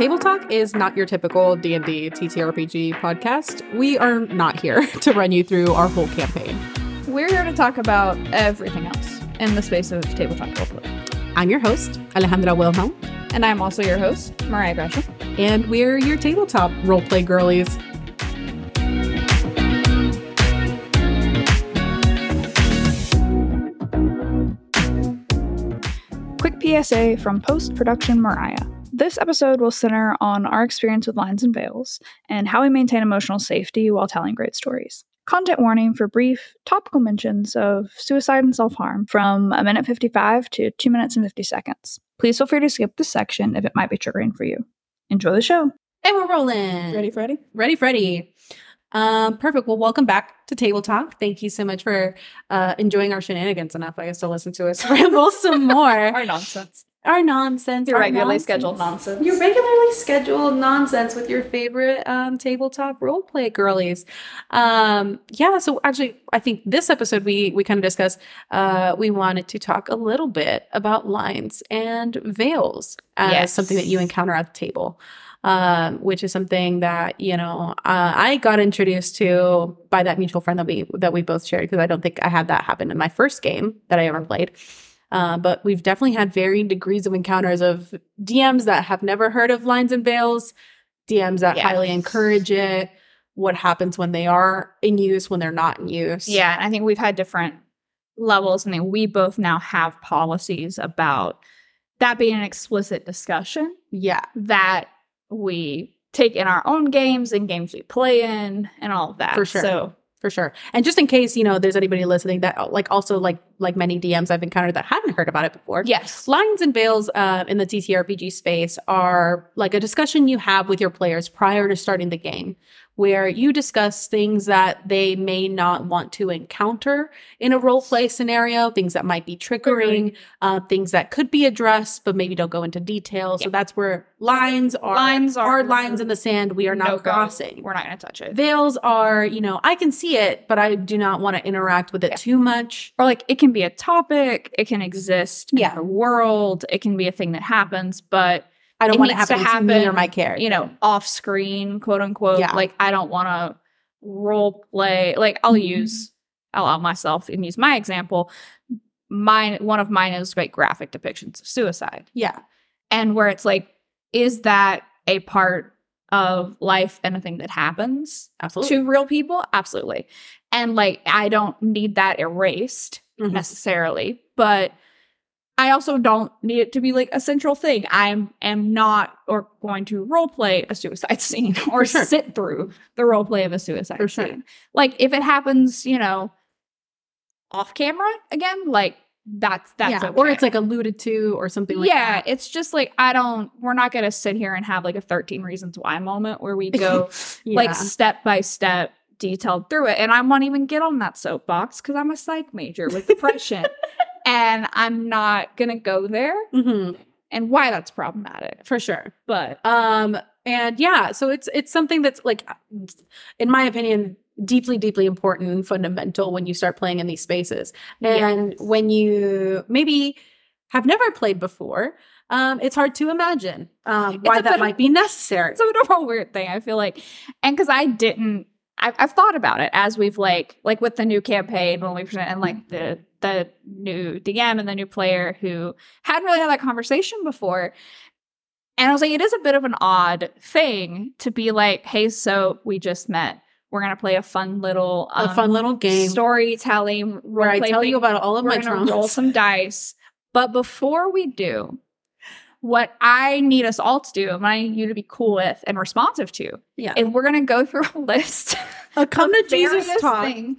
Table Talk is not your typical D&D TTRPG podcast. We are not here to run you through our whole campaign. We're here to talk about everything else in the space of tabletop roleplay. I'm your host, Alejandra Wilhelm, And I'm also your host, Mariah Gresham. and we're your tabletop roleplay girlies. Quick PSA from post production Mariah. This episode will center on our experience with lines and veils and how we maintain emotional safety while telling great stories. Content warning for brief, topical mentions of suicide and self harm from a minute 55 to 2 minutes and 50 seconds. Please feel free to skip this section if it might be triggering for you. Enjoy the show. And we're rolling. Ready, Freddy? Ready, Freddy. Um, perfect. Well, welcome back to Table Talk. Thank you so much for uh, enjoying our shenanigans enough, I guess, to listen to us ramble some more. Our nonsense. Our nonsense. Your regularly nonsense. scheduled nonsense. Your regularly scheduled nonsense with your favorite um, tabletop role play girlies. Um, yeah, so actually, I think this episode we we kind of discussed. Uh, we wanted to talk a little bit about lines and veils as Yes. something that you encounter at the table. Um, which is something that you know uh, I got introduced to by that mutual friend that we that we both shared because I don't think I had that happen in my first game that I ever played. Uh, but we've definitely had varying degrees of encounters of DMs that have never heard of lines and veils, DMs that Yes. highly encourage it, what happens when they are in use, when they're not in use. Yeah, and I think we've had different levels. I mean, we both now have policies about that being an explicit discussion Yeah. that we take in our own games and games we play in and all of that. For sure. So For sure. And just in case, you know, there's anybody listening that like also like like many DMs I've encountered that hadn't heard about it before. yes. Lines and veils uh, in the TTRPG space are like a discussion you have with your players prior to starting the game, where you discuss things that they may not want to encounter in a role play scenario, things that might be triggering, uh, things that could be addressed, but maybe don't go into detail. So that's where lines are Lines are- lines in the sand we are not No-go. crossing. We're not going to touch it. Veils are, you know, I can see it, but I do not want to interact with it Yeah. too much. Or like it can be a topic, it can exist Yeah. in the world, it can be a thing that happens, but I don't want it needs to happening to me or happen, my character. you know, off screen, quote unquote. Yeah. Like I don't want to role play. Like I'll Mhm. use, I'll allow myself and use my example. Mine, one of mine is like graphic depictions of suicide, yeah. and where it's like, is that a part of life and a thing that happens Absolutely. to real people? Absolutely. And like, I don't need that erased Mhm. necessarily, but I also don't need it to be like a central thing. I am not or going to role play a suicide scene or sure. sit through the role play of a suicide For sure. scene. Like if it happens, you know, off camera again, like that's that's yeah. okay. Or it's like alluded to or something like that. yeah, that. it's just like I don't. We're not gonna sit here and have like a 13 Reasons Why moment where we go Yeah. like step by step detailed through it. And I won't even get on that soapbox because I'm a psych major with depression. and I'm not gonna go there Mhm. and why that's problematic. for sure. But Um and yeah, so it's it's something that's like in my opinion deeply deeply important and fundamental when you start playing in these spaces. And when you maybe have never played before, um it's hard to imagine um why that might be necessary. it's a bit of a weird thing, I feel like. And because I didn't I've, I've thought about it as we've like like with the new campaign when we present and like the the new DM and the new player who hadn't really had that conversation before. And I was like, it is a bit of an odd thing to be like, hey, so we just met. We're gonna play a fun little a um, fun little game storytelling where I tell thing. you about all of We're my gonna roll some dice. But before we do, what I need us all to do, and I need you to be cool with and responsive to, Yeah. is we're gonna go through a list A come to Jesus talk. thing,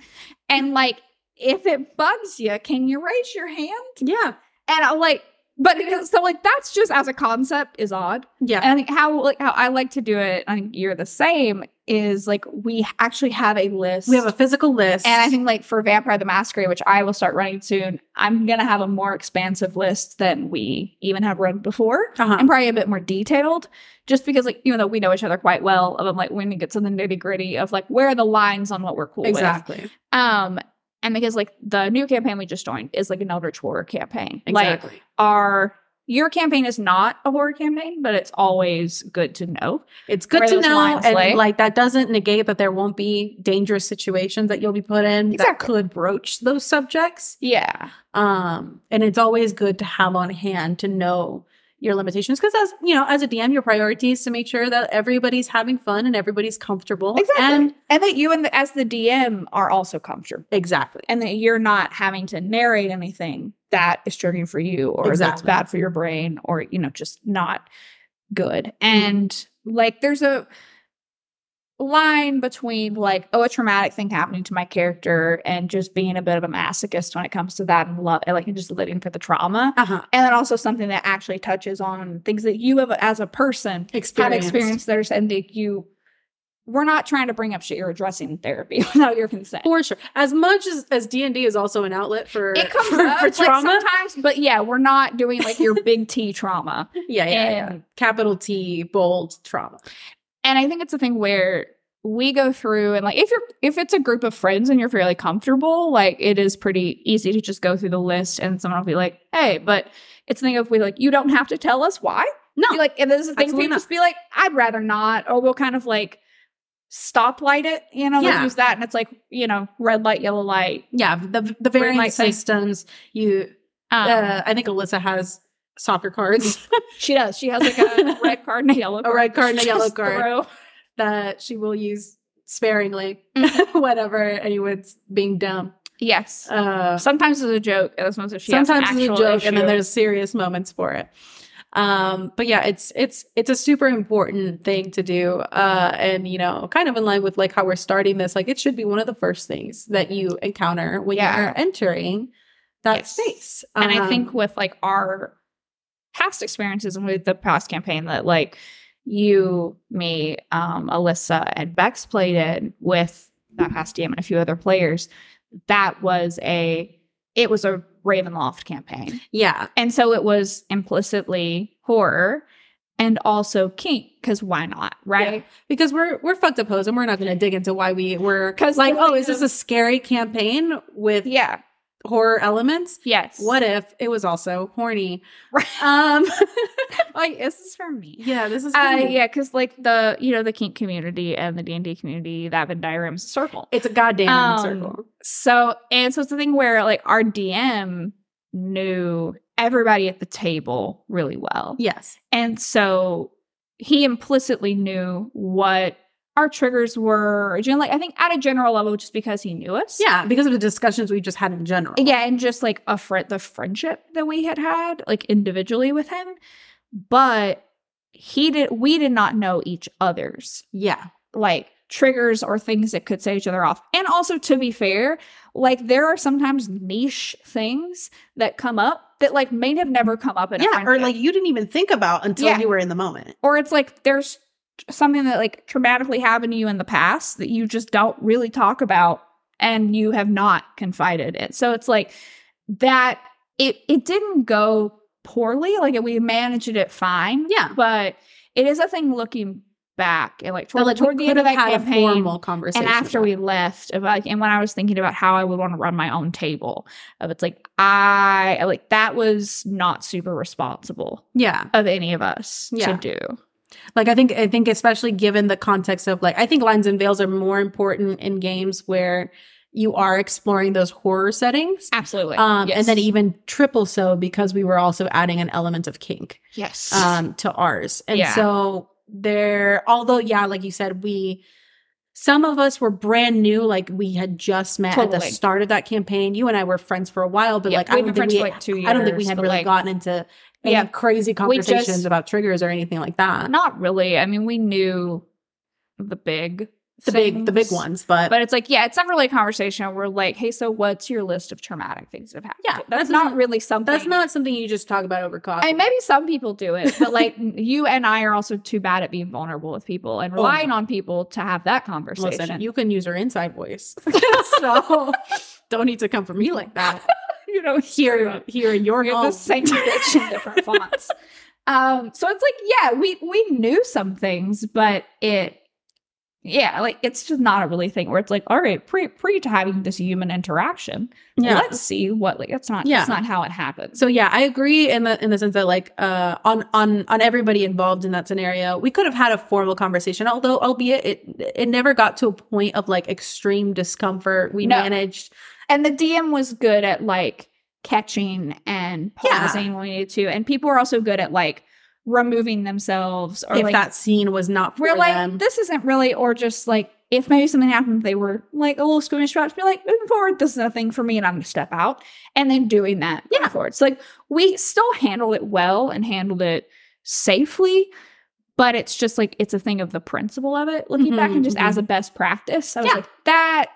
and like if it bugs you, can you raise your hand? Yeah. And I'm like, but it is, so like that's just as a concept is odd. Yeah. And I think how like how I like to do it, I think you're the same, is like we actually have a list. we have a physical list. and I think like for Vampire the Masquerade, which I will start running soon, I'm gonna have a more expansive list than we even have run before. uh-huh. And probably a bit more detailed, just because like even though we know each other quite well, of them like when we get to the nitty gritty of like where are the lines on what we're cool with. exactly. Um, and because like the new campaign we just joined is like an Eldritch Horror campaign. Like Exactly. our your campaign is not a horror campaign, but it's always good to know. It's good to know, and lay. like that doesn't negate that there won't be dangerous situations that you'll be put in that could broach those subjects. Yeah. Um, and it's always good to have on hand to know your limitations because as you know, as a DM, your priority is to make sure that everybody's having fun and everybody's comfortable. Exactly. And And that you and the, as the DM are also comfortable. exactly. and that you're not having to narrate anything that is triggering for you or that's bad for your brain or you know just not good and like there's a line between like oh a traumatic thing happening to my character and just being a bit of a masochist when it comes to that and love like and just living for the trauma Uh-huh. and then also something that actually touches on things that you have as a person have experienced that are sending you we're not trying to bring up shit you're addressing therapy without your consent For sure. As much as as D and D is also an outlet for it comes for, up for like, trauma. sometimes, but yeah, we're not doing like your big T trauma. yeah, yeah, yeah. Capital T bold trauma. And I think it's a thing where we go through and like if you're if it's a group of friends and you're fairly comfortable, like it is pretty easy to just go through the list and someone will be like, hey, but it's a thing of we like, you don't have to tell us why. No. Be like, and this is the thing people just be like, I'd rather not, or we'll kind of like stoplight it, you know, Yeah. like use that and it's like, you know, red light, yellow light. Yeah, the the varying systems. You, Um, uh, I think Alyssa has soccer cards she does. She has like a red card and a yellow A red card and a yellow card. throw. that she will use sparingly Mm-hmm. whenever anyone's being dumb. Yes. Uh, Sometimes it's a joke, and sometimes if she sometimes it's a joke, and then there's serious moments for it. Um, but yeah, it's it's it's a super important thing to do, uh, and you know, kind of in line with like how we're starting this. Like, it should be one of the first things that you encounter when Yeah. you're entering that Yes. space. and I Um, think with like our past experiences and with the past campaign that like you, me, um, Alyssa, and Bex played in with that past DM and a few other players, that was a it was a Ravenloft campaign. yeah, And so it was implicitly horror and also kink, because why not? Right? because we're we're fucked up hoes, and we're not going to dig into why we were because like, oh, is this a scary campaign with Yeah. Horror elements? Yes. What if it was also horny? Right. Um, like, this is for me? yeah, this is Uh, funny. yeah, because like the you know the kink community and the D and D community, that Venn diagram is a circle. It's a goddamn Um, circle. So and so it's the thing where like our DM knew everybody at the table really well, Yes. and so he implicitly knew what our triggers were. You know, like I think at a general level, just because he knew us, Yeah, because of the discussions we just had in general. yeah, and just like a friend, the friendship that we had had, like individually with him, but he did. We did not know each other's Yeah. like triggers or things that could set each other off. And also, to be fair, like there are sometimes niche things that come up that like may have never come up in a Yeah. Or like you didn't even think about until Yeah. you were in the moment. or it's like there's something that like traumatically happened to you in the past that you just don't really talk about and you have not confided it. So it's like that it it didn't go poorly. Like we managed it fine. Yeah. But it is a thing looking back and like So toward, like toward the end of that campaign. formal conversation. and after we left of like and when i was thinking about how i would want to run my own table of it's like i like that was not super responsible Yeah. of any of us Yeah. to do Like I think I think especially given the context of like I think lines and veils are more important in games where you are exploring those horror settings. absolutely Um, Yes. and then even triple so because we were also adding an element of kink. yes um to ours and Yeah. so there although yeah like you said we some of us were brand new like we had just met at the start of that campaign you and i were friends for a while but Yeah, like i don't think we for, like, two i don't think we had really like- gotten into any Yeah. crazy conversations just- about triggers or anything like that? Not really. I mean we knew the big the big the big ones but, but it's like yeah it's never really a conversation where we're like hey so what's your list of traumatic things that have happened? Yeah, that's that's not not- really something that's not something you just talk about over coffee. Mean, maybe some people do it, but like you and I are also too bad at being vulnerable with people and oh. relying on people to have that conversation. listen you can use her inside voice. So don't need to come for me like that you know, here here in your home the same bitch in different fonts. Um, so it's like, yeah, we we knew some things, but it yeah, like it's just not a really thing where it's like, all right, pre pre to having this human interaction, Yeah. let's see what like that's not Yeah. that's not how it happens. So yeah, I agree in the in the sense that like uh on on on everybody involved in that scenario, we could have had a formal conversation, although albeit it it never got to a point of like extreme discomfort. We No. managed And the DM was good at like catching and Yeah. pausing when we needed to, and people were also good at like removing themselves or if like that scene was not for we're like this isn't really or just like if maybe something happened they were like a little squeamish about it, be like moving forward this is a thing for me and i'm gonna step out and then doing that Yeah. yeah forward so like we still handled it well and handled it safely but it's just like it's a thing of the principle of it looking back Mhm, and just mhm. as a best practice i was Yeah. like that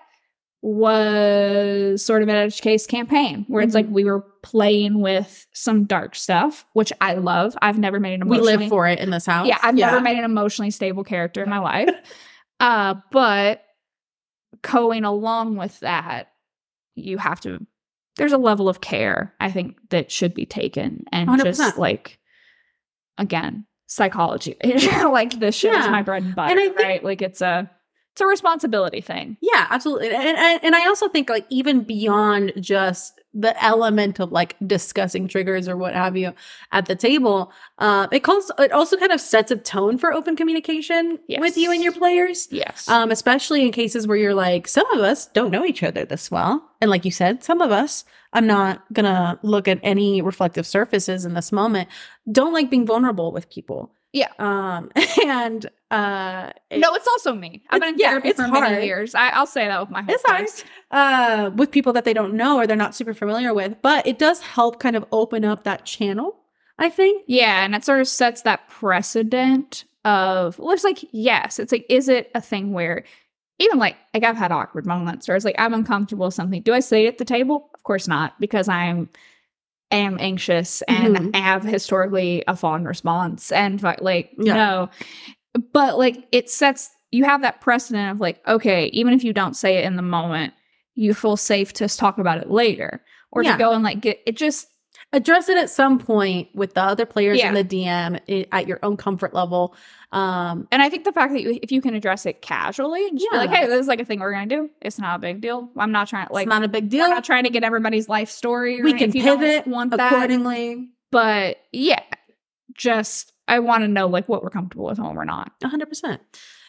was sort of an edge case campaign where it's like Mhm. we were playing with some dark stuff which i love i've never made an we live for it in this house. yeah, I've never made an emotionally stable character in my life. uh, but going along with that, you have to there's a level of care I think that should be taken and 100%. just like again, psychology. like this shit is my bread and butter, And think- right? Like it's a it's a responsibility thing. Yeah, absolutely. And, and and I also think like even beyond just the element of like discussing triggers or what have you at the table, uh, it calls it also kind of sets a tone for open communication with you and your players. Yes. Um, especially in cases where you're like, some of us don't know each other this well. And like you said, some of us, I'm not gonna look at any reflective surfaces in this moment, don't like being vulnerable with people. Yeah. Um, and uh it- no, it's also me. I've been in yeah, therapy for hard. many years. I, I'll say that with my whole It's hard. uh, with people that they don't know or they're not super familiar with, but it does help kind of open up that channel. I think. Yeah, and it sort of sets that precedent of well, it's like yes, it's like is it a thing where even like like I've had awkward moments where it's like I'm uncomfortable with something. Do I say it at the table? Of course not, because I'm am anxious and Mhm. have historically a fawn response and like Yeah. no. But like it sets you have that precedent of like okay, even if you don't say it in the moment, you feel safe to talk about it later or Yeah. to go and like get it just Address it at some point with the other players Yeah. in the DM at your own comfort level. Um, And I think the fact that you, if you can address it casually, just be like, "Hey, this is like a thing we're gonna do. It's not a big deal. I'm not trying like it's not a big I'm deal. not trying to get everybody's life story. We anything can if you don't pivot want that, accordingly. but yeah, just I want to know like what we're comfortable with and what we're not. A hundred percent.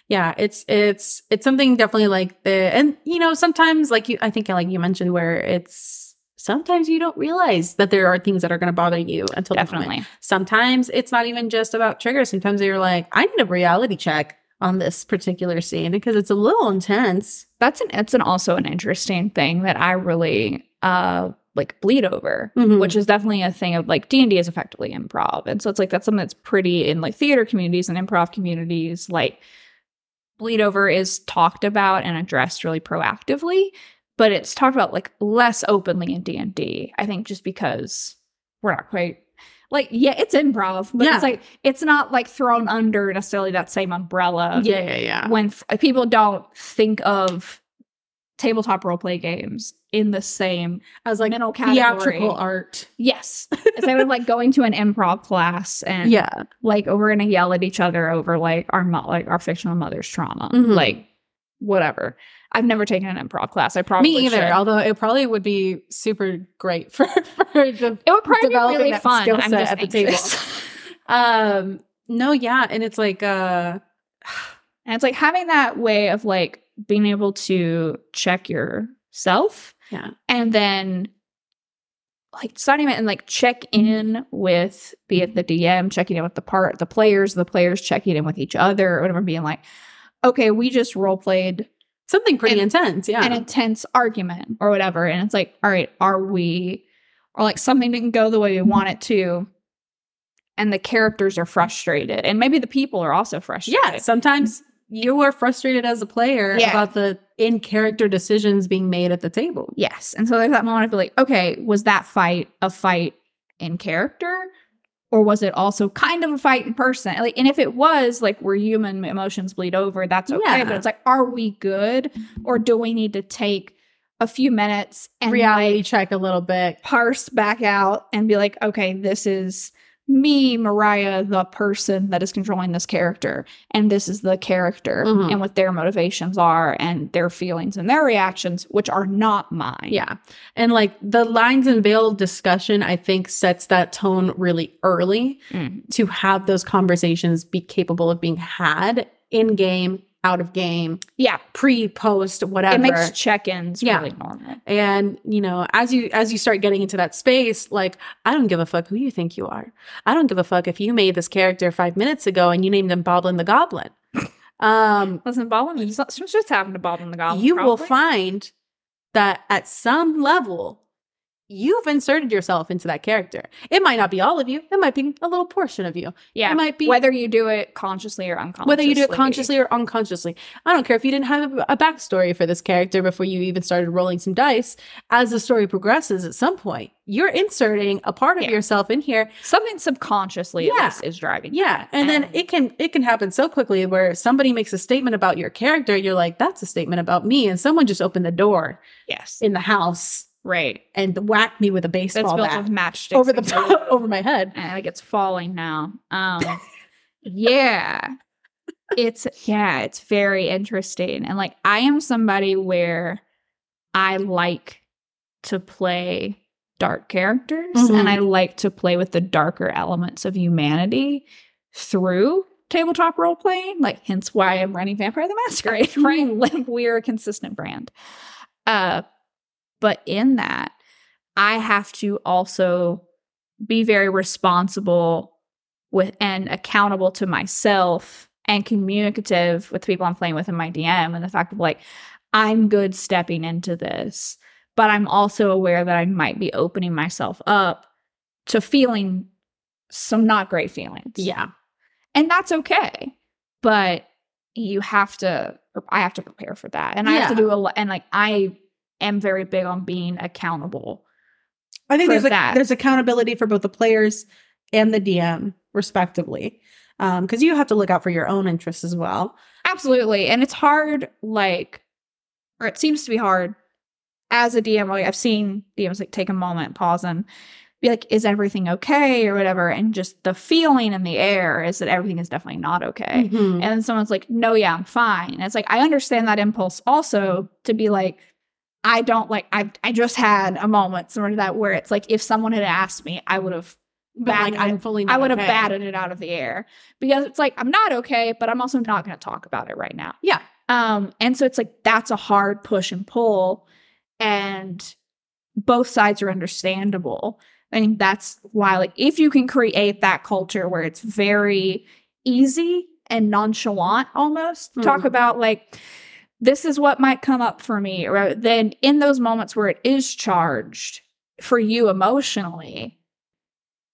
Yeah, it's it's it's something definitely like the and you know sometimes like you I think like you mentioned where it's sometimes you don't realize that there are things that are going to bother you until. Definitely. Sometimes it's not even just about triggers. Sometimes you're like, I need a reality check on this particular scene because it's a little intense. That's an it's an also an interesting thing that I really uh like bleed over Mhm. which is definitely a thing of like d&d is effectively improv and so it's like that's something that's pretty in like theater communities and improv communities like bleed over is talked about and addressed really proactively but it's talked about like less openly in d&d i think just because we're not quite like yeah it's improv but Yeah. it's like it's not like thrown under necessarily that same umbrella yeah, yeah, yeah. when f- people don't think of tabletop role play games in the same I was like mental category. theatrical art. Yes. Instead of like going to an improv class and Yeah, like we're gonna yell at each other over like our mo- like our fictional mother's trauma. Mhm. Like whatever. I've never taken an improv class. I probably me either. should. Although it probably would be super great for for the it would probably be really fun. I'm just at the table. um no yeah and it's like uh and it's like having that way of like being able to check yourself yeah and then like starting it and like check in with be it the DM checking in with the part the players, the players checking in with each other or whatever, being like, okay, we just role played something pretty And- intense yeah an intense argument or whatever. And it's like, all right, are we or like something didn't go the way we want it to. And the characters are frustrated. And maybe the people are also frustrated. yeah sometimes you are frustrated as a player Yeah. about the in character decisions being made at the table Yes. And so there's that moment of like, okay, was that fight a fight in character? Or was it also kind of a fight in person? Like, and if it was, like, where human emotions bleed over, that's okay. Yeah. But it's like, are we good? Or do we need to take a few minutes and reality like, check a little bit parse back out and be like, okay, this is me, Mariah, the person that is controlling this character, and this is the character Mhm. and what their motivations are and their feelings and their reactions, which are not mine. Yeah. And like the lines and veil discussion, I think sets that tone really early Mm. to have those conversations be capable of being had in game, out of game, Yeah. pre, post, whatever. It makes check-ins Yeah. really normal. and you know as you as you start getting into that space like i don't give a fuck who you think you are i don't give a fuck if you made this character five minutes ago and you named him boblin the goblin um Listen, Baldwin, it's just happened to Baldwin the Goblin. you will find that at some level you've inserted yourself into that character it might not be all of you it might be a little portion of you yeah, it might be whether you do it consciously or unconsciously. whether you do it consciously or unconsciously. I don't care if you didn't have a, a backstory for this character before you even started rolling some dice. As the story progresses, at some point, you're inserting a part of Yeah. yourself in here. something subconsciously Yeah. is driving. Yeah, that. and then um, it can it can happen so quickly where somebody makes a statement about your character, you're like, "That's a statement about me," and someone just opened the door yes, in the house right. and whacked me with a That's baseball built bat matchsticks over the over my head. and like it's falling now. Um, yeah, it's yeah, it's very interesting, and like I am somebody where I like to play dark characters, Mhm. and I like to play with the darker elements of humanity through tabletop role playing. Like, hence why I'm running Vampire the Masquerade. Right, like we're a consistent brand. Uh, but in that, I have to also be very responsible with and accountable to myself and communicative with the people I'm playing with in my DM and the fact of like I'm good stepping into this, but I'm also aware that I might be opening myself up to feeling some not great feelings. Yeah, And that's okay. But you have to I have to prepare for that. And I have to do a lot and like I am very big on being accountable. I think there's a, that. there's accountability for both the players and the DM, respectively, because you have to look out for your own interests as well. Absolutely. And it's hard, like, or it seems to be hard as a DM. Like, I've seen DMs like take a moment, pause, and be like, is everything okay or whatever? And just the feeling in the air is that everything is definitely not okay. Mhm. And then someone's like, no, yeah, I'm fine. And it's like, I understand that impulse also to be like, I don't like, I, I just had a moment sort of that where it's like, if someone had asked me, I would have But like, batted I'm it- fully. I would have okay. batted it out of the air because it's like, I'm not okay, but I'm also not going to talk about it right now. Yeah, Um, and so it's like that's a hard push and pull, and both sides are understandable. I think that's why, like, if you can create that culture where it's very easy and nonchalant almost, to talk Mhm. about like this is what might come up for me, or then in those moments where it is charged for you emotionally,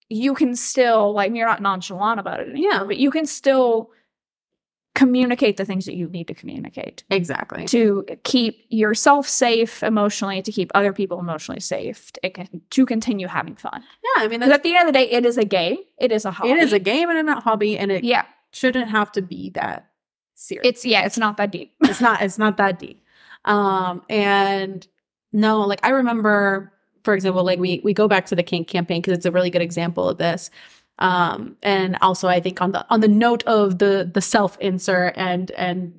you can still like you're not nonchalant about it anymore, Yeah. but you can still communicate the things that you need to communicate exactly. to keep yourself safe emotionally, to keep other people emotionally safe, to, to continue having fun. Yeah, I mean, that's, at the end of the day, it is a game. It is a hobby. it is a game and a hobby, and it yeah. shouldn't have to be that serious. It's yeah. It's not that deep. it's not it's not that deep um and no like i remember for example like we we go back to the kink campaign because it's a really good example of this um and also i think on the on the note of the the self insert and and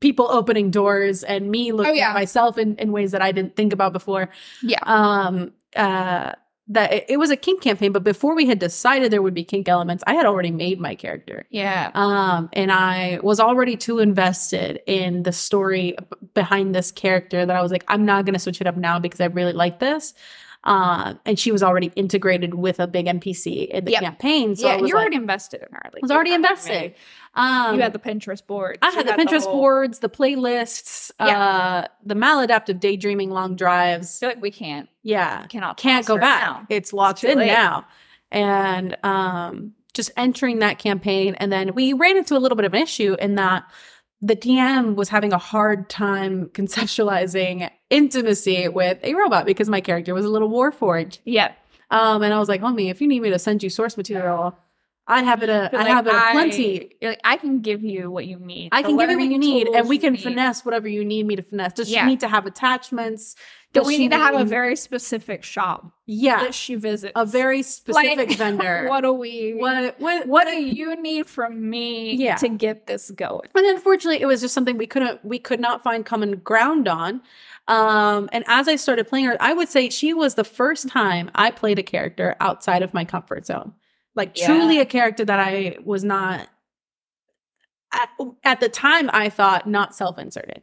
people opening doors and me looking yeah. at myself in, in ways that i didn't think about before Yeah. um uh that it, was a kink campaign but before we had decided there would be kink elements i had already made my character Yeah. um, and I was already too invested in the story behind this character that I was like, I'm not going to switch it up now because I really like this. Um, and she was already integrated with a big NPC in the Yep. campaign. So yeah. You're like, already invested in her. Like, I was already invested. Um, you had the Pinterest boards. I had the Pinterest boards, the playlists, uh, the maladaptive daydreaming long drives. I feel like we can't. Yeah, Cannot. can't go back. now. It's locked too in late. now. And um, just entering that campaign. And then we ran into a little bit of an issue in that the DM was having a hard time conceptualizing intimacy with a robot because my character was a little warforged. Yeah. Um, and I was like, homie, if you need me to send you source material, I have it. A, But, I like, have it a I- plenty. You're like, I can give you what you need. I can give you what you need, and we can need. finesse whatever you need me to finesse. Does Yeah. she need to have attachments? Do Does we need to have a very specific shop yeah that she visits? a very specific Like, vendor? What do we? what what what do you need from me Yeah. to get this going? and unfortunately it was just something we couldn't we could not find common ground on um and as i started playing her i would say she was the first time i played a character outside of my comfort zone like Yeah. truly a character that i was not at, at the time i thought not self-inserted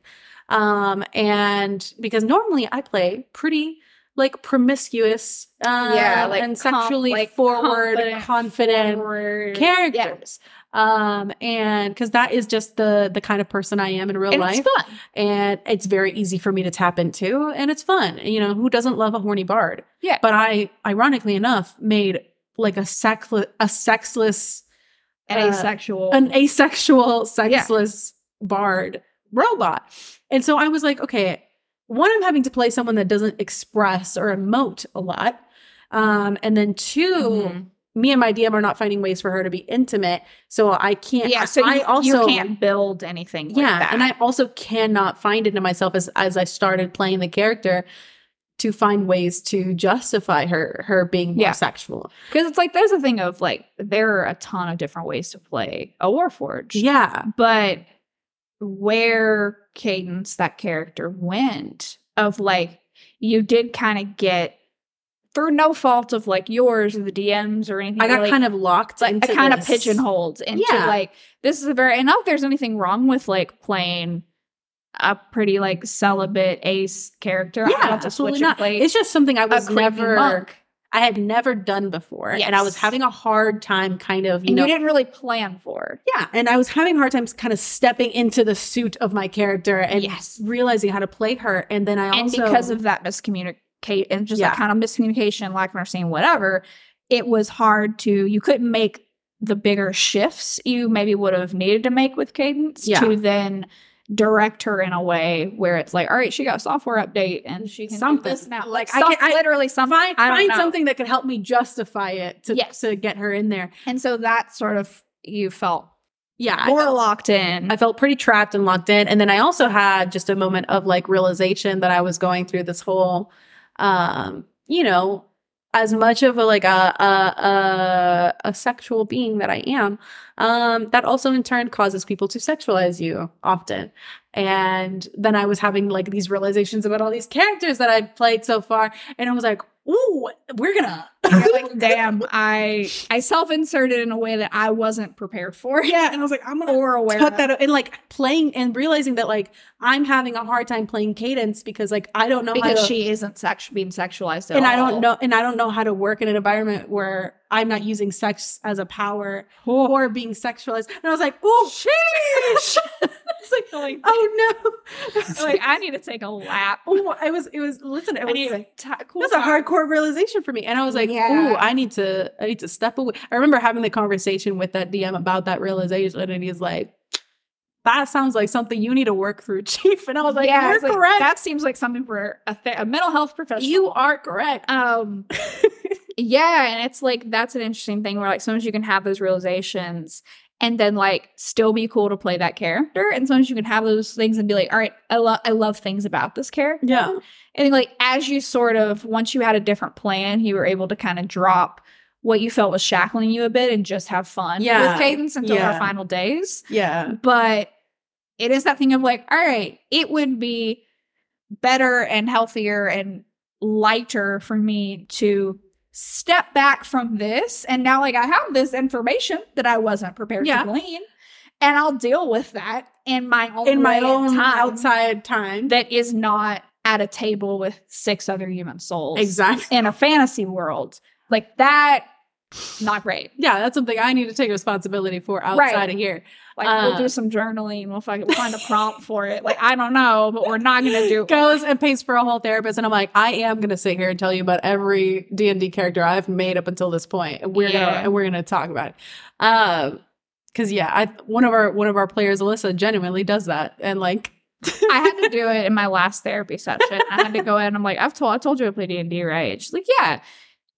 um and because normally i play pretty like promiscuous uh and sexually com- like, forward confident, confident forward- characters um and because that is just the the kind of person i am in real Yeah. And life it's fun. and it's very easy for me to tap into and it's fun you know who doesn't love a horny bard Yeah. but i ironically enough made like a sexless a sexless And uh, asexual. an asexual sexless bard robot and so i was like okay one i'm having to play someone that doesn't express or emote a lot um and then 2 Mhm. me and my dm are not finding ways for her to be intimate so i can't yeah. So i you, also you can't build anything. Like yeah that. and i also cannot find it in myself as as i started playing the character to find ways to justify her her being more Yeah. sexual Because it's like there's a thing of like there are a ton of different ways to play a Warforged. yeah But where Cadence, that character, went of like you did kind of get through no fault of like yours or the DMs or anything. i got really, kind of locked like into I kind of pigeonholed into Yeah. like this is a very and not that there's anything wrong with like playing a pretty like celibate ace character. I yeah got to switch absolutely and not play it's just something I was never monk. I had never done before and i was having a hard time kind of you and know you didn't really plan for. Yeah, and I was having a hard time kind of stepping into the suit of my character and Yes. realizing how to play her. And then I also and because of that miscommunicate and just Yeah. that kind of miscommunication, lack of understanding, whatever, it was hard to you couldn't make the bigger shifts you maybe would have needed to make with cadence Yeah. to then direct her in a way where it's like, all right, she got a software update and she can Something. do this now. Like, Like, I can- I- literally something. find find something that could help me justify it to Yes. to get her in there. And so that sort of you felt Yeah, I more felt, locked in. I felt pretty trapped and locked in. And then I also had just a moment of like realization that I was going through this whole, um, you know, as much of a like a a a, a sexual being that I am, um, that also in turn causes people to sexualize you often. And then I was having like these realizations about all these characters that I've played so far, and I was like, "Ooh, we're gonna." Like, damn, I I self-inserted in a way that I wasn't prepared for yeah, and I was like, "I'm gonna or aware cut that and like playing and realizing that like I'm having a hard time playing cadence because like I don't know how because to, she isn't sex- being sexualized at and I don't know and I don't know how to work in an environment where I'm not using sex as a power or being sexualized. And I was like, "Ooh, sheesh!" it's like, Like, oh no, It's like I need to take a lap. oh, I was, it was. Listen, it I was. need to ta- cool was a hardcore realization for me, and I was like, Yeah. "Ooh, I need to, I need to step away." I remember having the conversation with that DM about that realization, and he's like, "That sounds like something you need to work through, Chief." And I was like, yeah, "You're it's like, correct. That seems like something for a, th- a mental health professional. you are correct." um, yeah, and it's like that's an interesting thing where like sometimes you can have those realizations and then like still be cool to play that character, and sometimes you can have those things and be like, all right, I love I love things about this character. yeah, And like as you sort of once you had a different plan, you were able to kind of drop what you felt was shackling you a bit and just have fun Yeah. with cadence until Yeah. our final days. yeah, But it is that thing of like, all right, it would be better and healthier and lighter for me to step back from this. And now, like, I have this information that I wasn't prepared Yeah. to glean, and I'll deal with that in my own in my own time outside time. that is not at a table with six other human souls exactly. in a fantasy world. Like that, not great. Yeah, that's something I need to take responsibility for outside Right. of here. Like we'll Uh, do some journaling. We'll fucking find a prompt for it. Like I don't know, but we're not gonna do. Goes and pays for a whole therapist, and I'm like, I am gonna sit here and tell you about every D and D character I've made up until this point, and we're gonna and we're gonna talk about it. Um, because yeah, I one of our one of our players, Alyssa, genuinely does that, and like, I had to do it in my last therapy session. I had to go in. I'm like, I've told I told you I play D and D, right? She's like, yeah.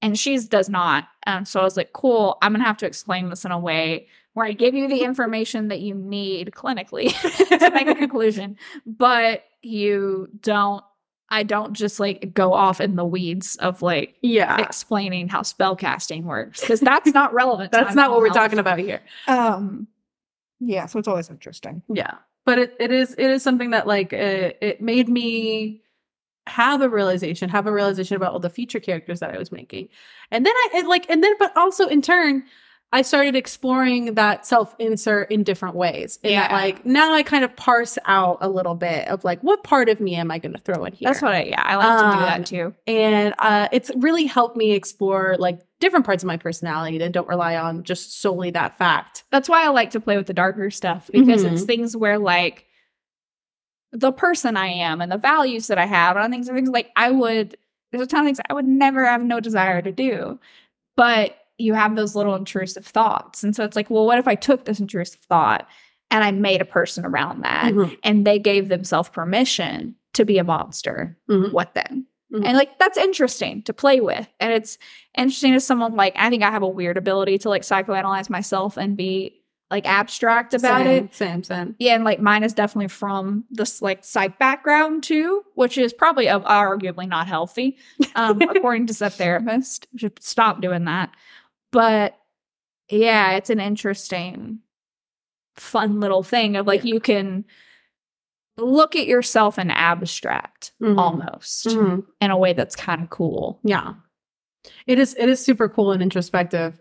And she's does not. And so I was like, cool, I'm gonna have to explain this in a way where I give you the information that you need clinically to make a conclusion, but you don't I don't just like go off in the weeds of like Yeah. explaining how spell casting works because that's not relevant. That's my not what we're mental talking about here. Um, yeah, so it's always interesting. Yeah. But it, it is it is something that like it, it made me have a realization, have a realization about all the future characters that I was making. And then I it, like and then but also in turn I started exploring that self insert in different ways. And that Yeah. like now I kind of parse out a little bit of like what part of me am I going to throw in here? That's what I yeah I like to do Um, that too. and uh, it's really helped me explore like different parts of my personality that don't rely on just solely that fact. That's why I like to play with the darker stuff because Mm-hmm. it's things where like the person I am and the values that I have and things and things like I would there's a ton of things I would never have no desire to do. But you have those little intrusive thoughts. And so it's like, well, what if I took this intrusive thought and I made a person around that Mhm. and they gave themselves permission to be a monster? Mhm. What then? Mhm. And like that's interesting to play with. And it's interesting as someone like I think I have a weird ability to like psychoanalyze myself and be like abstract about Same, it. Same, same. Yeah, and like mine is definitely from this like psych background too, which is probably uh, arguably not healthy, um, according to said therapist. We Should stop doing that. But yeah, it's an interesting, fun little thing of like you can look at yourself in abstract Mhm. almost Mhm. in a way that's kind of cool. Yeah. It is it is super cool and introspective.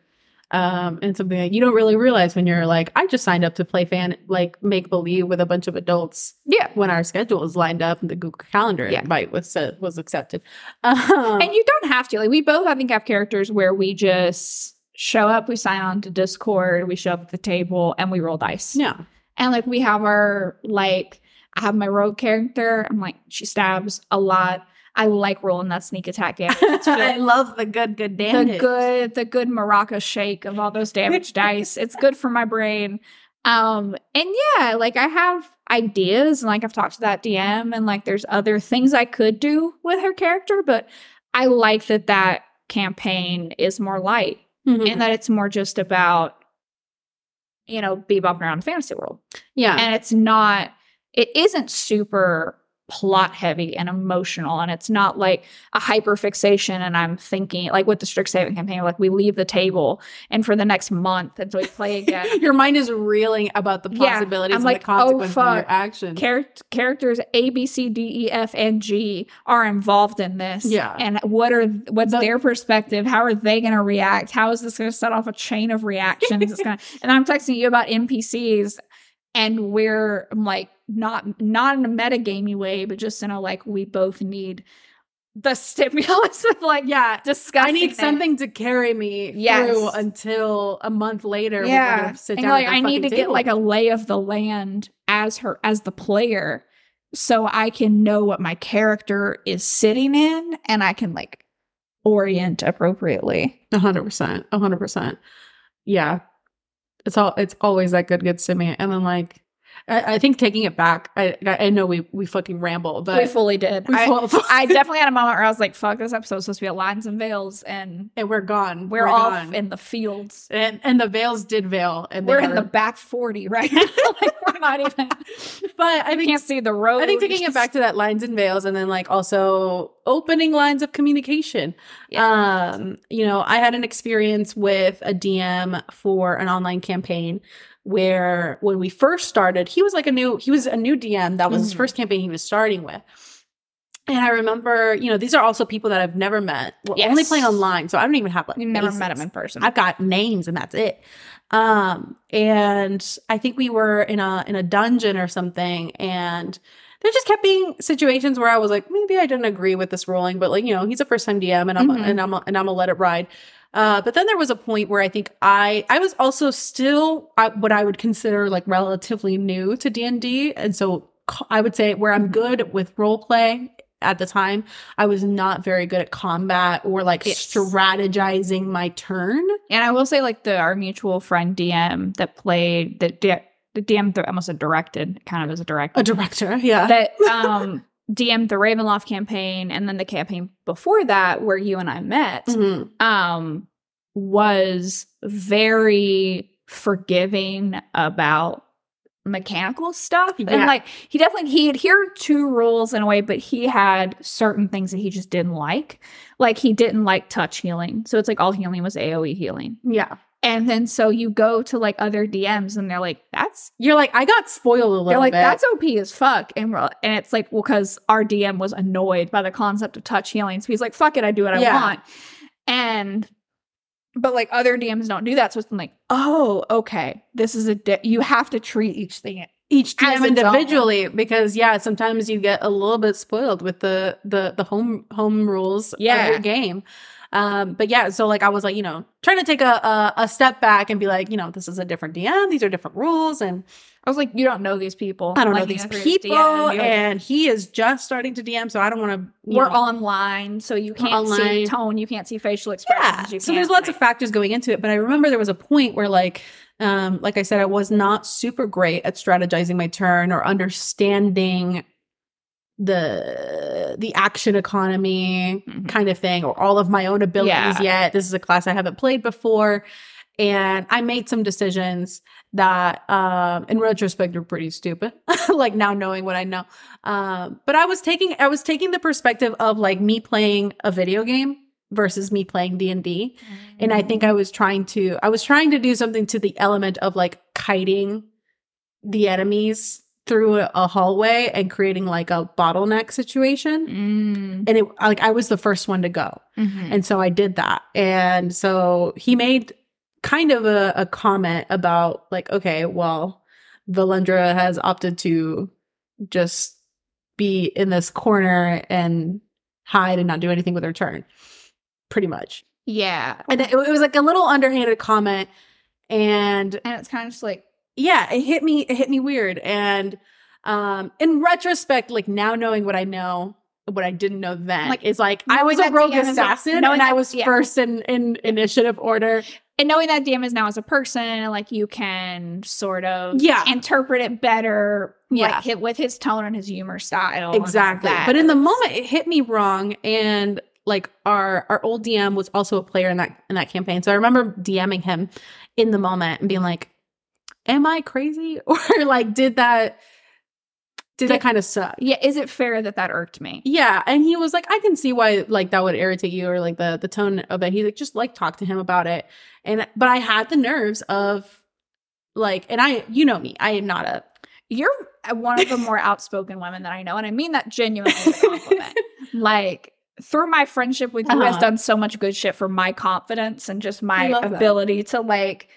Um, and something that you don't really realize when you're like, I just signed up to play fan like make believe with a bunch of adults Yeah. when our schedule is lined up and the Google Calendar Yeah. invite was set, was accepted. Um, And you don't have to. Like we both I think have characters where we just show up, we sign on to Discord, we show up at the table and we roll dice. yeah. And like we have our like I have my rogue character. I'm like she stabs a lot. I like rolling that sneak attack damage. I love the good good damage. the good the good maraca shake of all those damage dice. It's good for my brain. Um and yeah, like I have ideas and like I've talked to that DM and like there's other things I could do with her character, but I like that that campaign is more light Mhm. and that it's more just about you know be bebopping around the fantasy world yeah. and it's not it isn't super plot heavy and emotional and it's not like a hyper fixation and i'm thinking like with the strixhaven campaign like we leave the table and for the next month until we play again your mind is reeling about the Yeah, possibilities I'm and like, the consequences oh, of your fuck. actions. Char- characters A, B, C, D, E, F, and G are involved in this. Yeah. And what are what's The- their perspective? How are they going to react? How is this going to set off a chain of reactions? it's gonna, and I'm texting you about NPCs, and we're I'm like not not in a metagamey way, but just in a like we both need the stimulus of like yeah. discussing. I need something to carry me Yes. through until a month later. yeah sit and down like i need to fucking get like a lay of the land as her as the player so i can know what my character is sitting in and i can like orient appropriately A hundred percent. A hundred percent. Yeah. It's all it's always that good good stimmy. And then like I, I think taking it back, I I know we we fucking ramble, but we fully did we I, full- I definitely had a moment where i was like fuck this episode's supposed to be at lines and veils and and we're gone. we're, off gone. in the fields and and the veils did veil and we're in the back 40 right like, we're not even but I think can't see the road I think taking it back to that lines and veils and then like also opening lines of communication. Um, you know, I had an experience with a DM for an online campaign where when we first started, he was like a new he was a new DM. That was his Mhm. first campaign he was starting with. And I remember, you know, these are also people that I've never met. We're only playing online, so I don't even have like you never faces. met him in person I've got names and that's it. Um, and I think we were in a in a dungeon or something, and there just kept being situations where I was like, maybe I didn't agree with this ruling, but like, you know, he's a first time DM, and I'm Mhm. and I'm and I'm gonna let it ride. Uh, but then there was a point where I think I I was also still uh, what I would consider like relatively new to D and D, and so I would say where I'm good with role play at the time, I was not very good at combat or like Yes. strategizing my turn. And I will say, like the our mutual friend DM that played that the DM almost a directed, kind of as a director. A director, yeah. that um DM'd the Ravenloft campaign and then the campaign before that where you and I met Mhm. um was very forgiving about mechanical stuff. And like he definitely he adhered to rules in a way but he had certain things that he just didn't like. Like he didn't like touch healing. So it's like all healing was aoe healing. Yeah. And then so you go to like other dms and they're like that's You're like, I got spoiled a little bit. they're like bit. that's op as fuck and we're, and it's like well because our dm was annoyed by the concept of touch healing so he's like fuck it i do what i Yeah. want and but like other dms don't do that so it's like oh okay this is a di- you have to treat each thing each as DM its own. individually because yeah, sometimes you get a little bit spoiled with the the the home home rules Yeah. of your game. Um, but yeah, so like I was like, you know, trying to take a, a a step back and be like, you know, this is a different DM, these are different rules, and i was like you don't know these people I don't know these people, DM, and he is just starting to DM, so I don't want to. we're online so you can't see tone you can't see facial yeah. expressions you So there's lots of factors going into it, but I remember there was a point where like. Um, like I said, I was not super great at strategizing my turn or understanding the the action economy Mhm. kind of thing or all of my own abilities Yeah. yet. This is a class I haven't played before. And I made some decisions that um in retrospect are pretty stupid. like now knowing what I know. Um but I was taking I was taking the perspective of like me playing a video game versus me playing D&D. And I think I was trying to I was trying to do something to the element of like kiting the enemies through a, hallway and creating like a bottleneck situation. Mm, And it like I was the first one to go. mhm. And so I did that. And so he made kind of a, a comment about like, okay, well, Valendra has opted to just be in this corner and hide and not do anything with her turn. Pretty much. yeah And it, it was like a little underhanded comment. And and it's kind of just like yeah, it hit me, it hit me weird. And um in retrospect, like now knowing what I know, what I didn't know then, Like, is like I was a rogue DM assassin and I was yeah. first in, in initiative order. and knowing that DM is now as a person, like you can sort of Yeah. interpret it better, Yeah. like hit with his tone and his humor style. Exactly. But in the moment it hit me wrong and like our our old DM was also a player in that in that campaign. So I remember DMing him in the moment and being like, Am I crazy? Or like did that did that kind of suck? yeah, is it fair that that irked me? Yeah, and he was like, I can see why like that would irritate you or like the the tone of it. He like just like talk to him about it, and but I had the nerves of like, and I you know me, I am not a You're one of the more outspoken women that I know, and I mean that genuinely compliment. like through my friendship with you has Uh-huh. done so much good shit for my confidence and just my love that. ability to like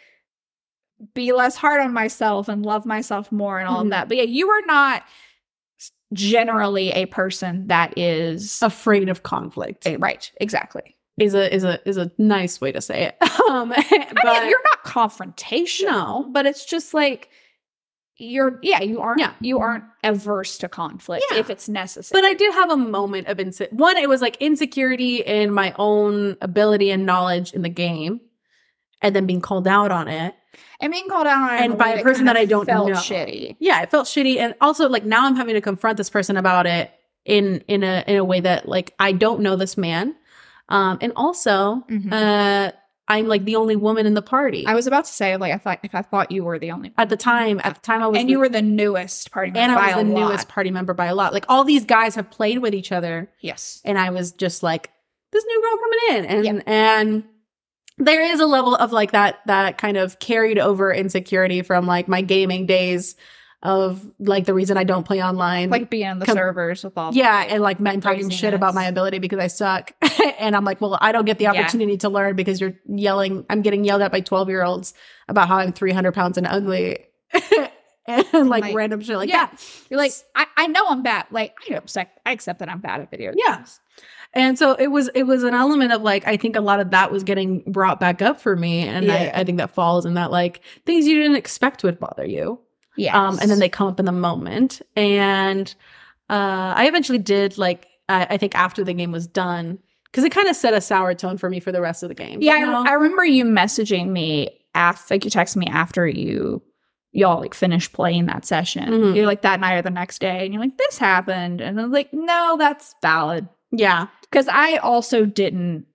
be less hard on myself and love myself more and all Mhm. of that. But yeah, you are not generally a person that is afraid of conflict. Eh, right, exactly. Is a is a is a nice way to say it. um, but I mean, you're not confrontational, No. but it's just like you're yeah, you aren't Yeah. you aren't averse to conflict Yeah. if it's necessary. but I did have a moment of inse- one. It was like insecurity in my own ability and knowledge in the game, and then being called out on it. And being called out on And by a person that I don't felt know. shitty. yeah it felt shitty and also like now i'm having to confront this person about it in in a in a way that like i don't know this man um and also Mhm. uh i'm like the only woman in the party I was about to say like I thought if I thought you were the only at the time at the time i was and the, you were the newest party member and i was the lot. newest party member by a lot like all these guys have played with each other Yes. and i was just like this new girl coming in and Yeah. and there is a level of like that that kind of carried over insecurity from like my gaming days of like the reason i don't play online Like being on the Com- servers with all Yeah, and like men talking shit about my ability because I suck. and I'm like, well, I don't get the Yeah. opportunity to learn because you're yelling. I'm getting yelled at by 12 year olds about how I'm 300 pounds and ugly, and like, Like, random shit like yeah. that. You're like, I, I know I'm bad. Like I accept I accept that I'm bad at video Yeah. And so it was it was an element of like I think a lot of that was getting brought back up for me, and Yeah. I, I think that falls in that like things you didn't expect would bother you. Yeah. um, and then they come up in the moment. And uh, I eventually did like I, I think after the game was done because it kind of set a sour tone for me for the rest of the game. Yeah, you know? I, I remember you messaging me after like you texted me after you y'all like finished playing that session. Mhm. You're like that night or the next day, and you're like, this happened. And I'm like, no, that's valid. Yeah. Because I also didn't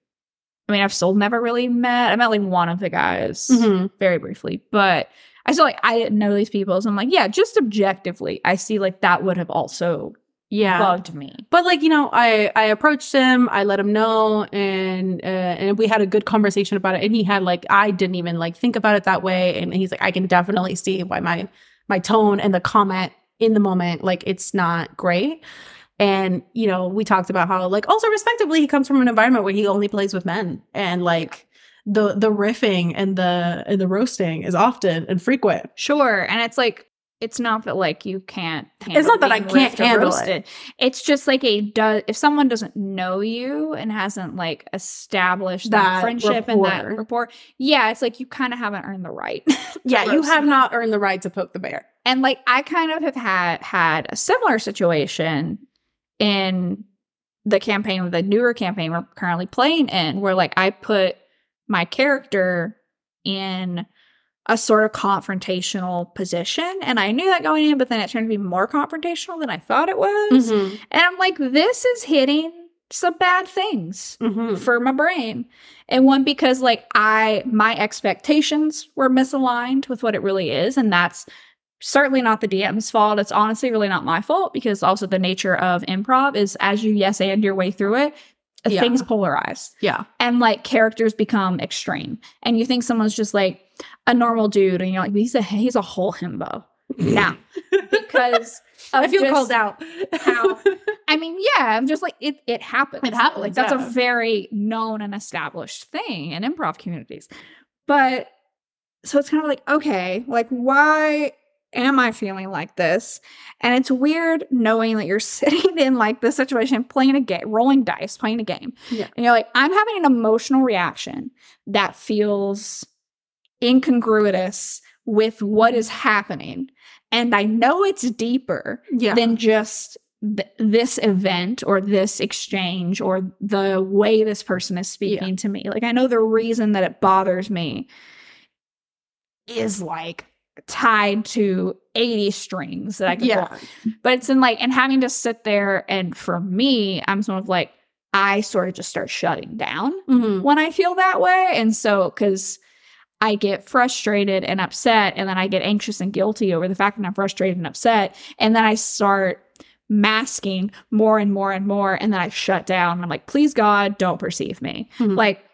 I mean, I've still never really met. I met like one of the guys Mhm. very briefly, but I still like I didn't know these people. So I'm like, yeah, just objectively, I see like that would have also Yeah. bugged me. But like you know, I I approached him, I let him know, and uh, and we had a good conversation about it. And he had like I didn't even like think about it that way, and he's like, I can definitely see why my my tone and the comment in the moment like it's not great. And you know, we talked about how like also respectively, he comes from an environment where he only plays with men, and like the the riffing and the and the roasting is often and frequent. Sure. And it's like it's not that like you can't It's not that I can't handle it. roasted. It's just like a does if someone doesn't know you and hasn't like established that, That friendship and that rapport. rapport, yeah, it's like you kind of haven't earned the right. Yeah, you have me. not earned the right to poke the bear. and like I kind of have had had a similar situation in the campaign, the newer campaign we're currently playing in, where like I put my character in a sort of confrontational position, and I knew that going in, but then it turned to be more confrontational than I thought it was, Mm-hmm. and I'm like, this is hitting some bad things Mm-hmm. for my brain. And one because like I my expectations were misaligned with what it really is and that's certainly not the DM's fault. It's honestly really not my fault because also the nature of improv is as you yes and your way through it, Yeah. things polarize Yeah. and like characters become extreme. And you think someone's just like a normal dude and you're like he's a he's a whole himbo. Now, because I feel called out. how- I mean, yeah, I'm just like it. It happens. It happens, Like that's yeah. a very known and established thing in improv communities. But so it's kind of like, okay, like why am I feeling like this? And it's weird knowing that you're sitting in like this situation, playing a game, rolling dice, playing a game, Yeah. and you're like, I'm having an emotional reaction that feels incongruous with what is happening, and I know it's deeper yeah. than just th- this event or this exchange or the way this person is speaking to me. Like, I know the reason that it bothers me is like tied to 80 strings that I can pull. yeah. But it's in like, and having to sit there, and for me, I'm sort of like, I sort of just start shutting down Mhm. when I feel that way. And so, because I get frustrated and upset, and then I get anxious and guilty over the fact that I'm frustrated and upset. And then I start masking more and more and more. And then I shut down. And I'm like, please, God, don't perceive me. Mhm. Like,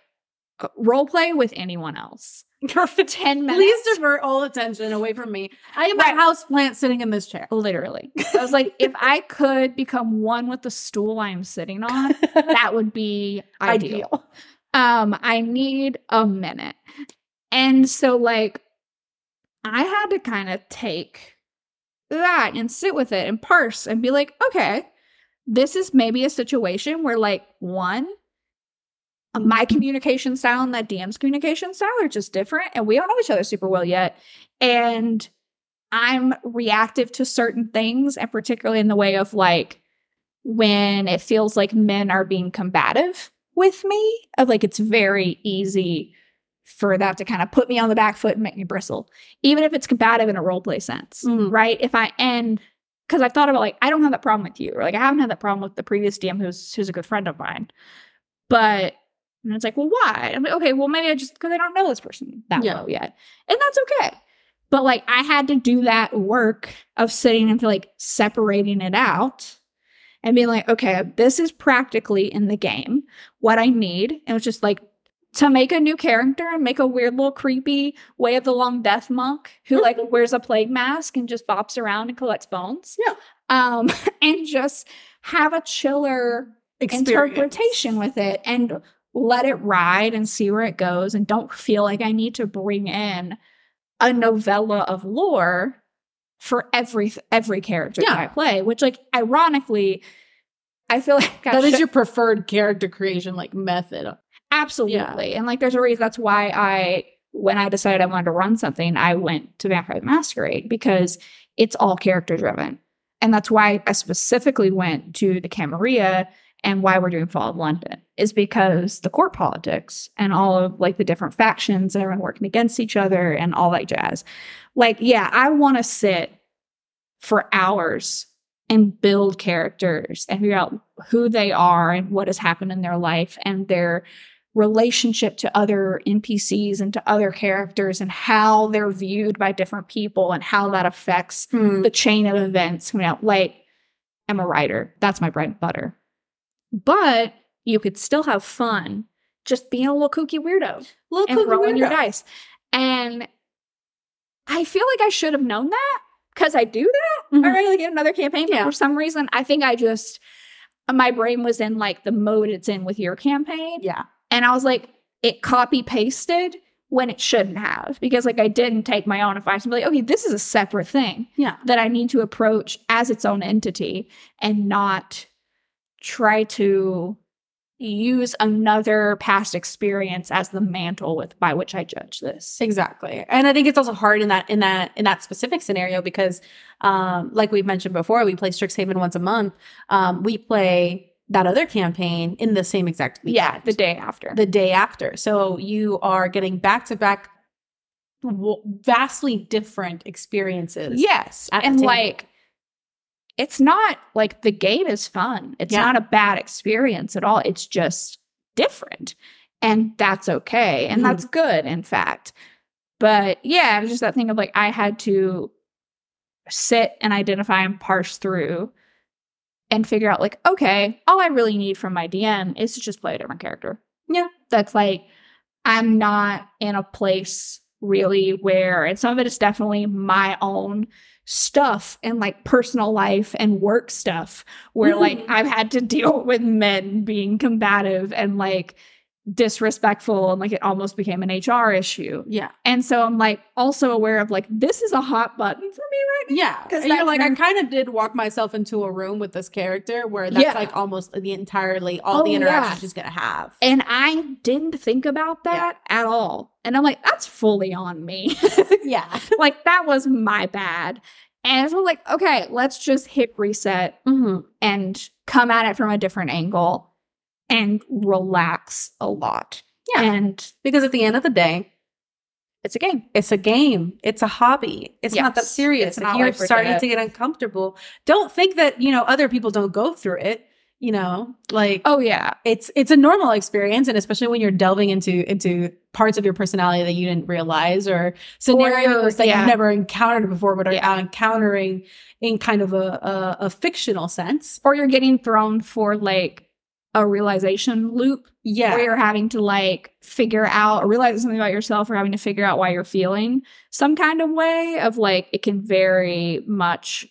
uh, role play with anyone else. For 10 minutes. Please divert all attention away from me. I am Right. a house plant sitting in this chair. Literally. I was like, if I could become one with the stool I'm sitting on, that would be ideal. Um, I need a minute. And so like I had to kind of take that and sit with it and parse and be like, okay, this is maybe a situation where like one my communication style and that DM's communication style are just different and we don't know each other super well yet. And I'm reactive to certain things, and particularly in the way of like when it feels like men are being combative with me, of like it's very easy for that to kind of put me on the back foot and make me bristle, even if it's combative in a role play sense, Mhm. right? If I end, because I've thought about like I don't have that problem with you, or like I haven't had that problem with the previous DM who's who's a good friend of mine, but and it's like, well, why? I'm like, okay, well, maybe I just because I don't know this person that Yeah. well yet, and that's okay. But like, I had to do that work of sitting and like separating it out and being like, okay, this is practically in the game what I need. And it was just like to make a new character and make a weird little creepy way of the long death monk who like wears a plague mask and just bops around and collects bones. Yeah. Um, and just have a chiller Experience. interpretation with it and let it ride and see where it goes and don't feel like I need to bring in a novella of lore for every every character that I play, which like ironically I feel like That is your preferred character creation like method. absolutely. And like there's a reason that's why I when I decided I wanted to run something, I went to Vampire the Masquerade because it's all character driven. And that's why I specifically went to the Camarilla and why we're doing Fall of London is because the court politics and all of like the different factions and everyone working against each other and all that jazz. Like, yeah, I want to sit for hours and build characters and figure out who they are and what has happened in their life and their relationship to other NPCs and to other characters and how they're viewed by different people and how that affects Hmm. the chain of events. You know, like I'm a writer. That's my bread and butter. But you could still have fun just being a little kooky weirdo Little and kooky rolling your dice. And I feel like I should have known that because I do that Mhm. already like in another campaign. Yeah. for some reason, I think I just my brain was in like the mode it's in with your campaign. Yeah. And I was like, it copy pasted when it shouldn't have because like I didn't take my own advice and be like, okay, this is a separate thing Yeah. that I need to approach as its own entity and not try to use another past experience as the mantle with by which I judge this. Exactly. And I think it's also hard in that in that in that specific scenario because um like we've mentioned before, we play Strixhaven once a month. Um we play that other campaign in the same exact Yeah, the day after. the day after. So you are getting back to back vastly different experiences. yes. And like it's not like the game is fun. It's Yeah. not a bad experience at all. It's just different. And that's okay. And Mhm. that's good, in fact. But yeah, it was just that thing of like I had to sit and identify and parse through and figure out like, okay, all I really need from my DM is to just play a different character. Yeah. That's like I'm not in a place really where and some of it is definitely my own stuff and like personal life and work stuff where like Mhm. I've had to deal with men being combative and like disrespectful and like it almost became an HR issue. Yeah. And so I'm like also aware of like this is a hot button for me right now. Yeah. Because you're like, I kind of did walk myself into a room with this character where that's Yeah. like almost the entirely all Oh, the yeah. interactions she's gonna have. And I didn't think about that at all. And I'm like, that's fully on me. yeah. like that was my bad. And so like, okay, let's just hit reset hmm and come at it from a different angle and relax a lot. Yeah. And Because at the end of the day, it's a game. it's a game. It's a hobby. It's not that serious. It's if you're like starting gonna- get uncomfortable, don't think that, you know, other people don't go through it. You know, like Oh yeah. it's it's a normal experience. And especially when you're delving into into parts of your personality that you didn't realize or scenarios that yeah. you've never encountered before, but are Yeah. encountering in kind of a, a, a fictional sense. Or you're getting thrown for like a realization loop Yeah. where you're having to like figure out or realize something about yourself or having to figure out why you're feeling some kind of way of like it can very much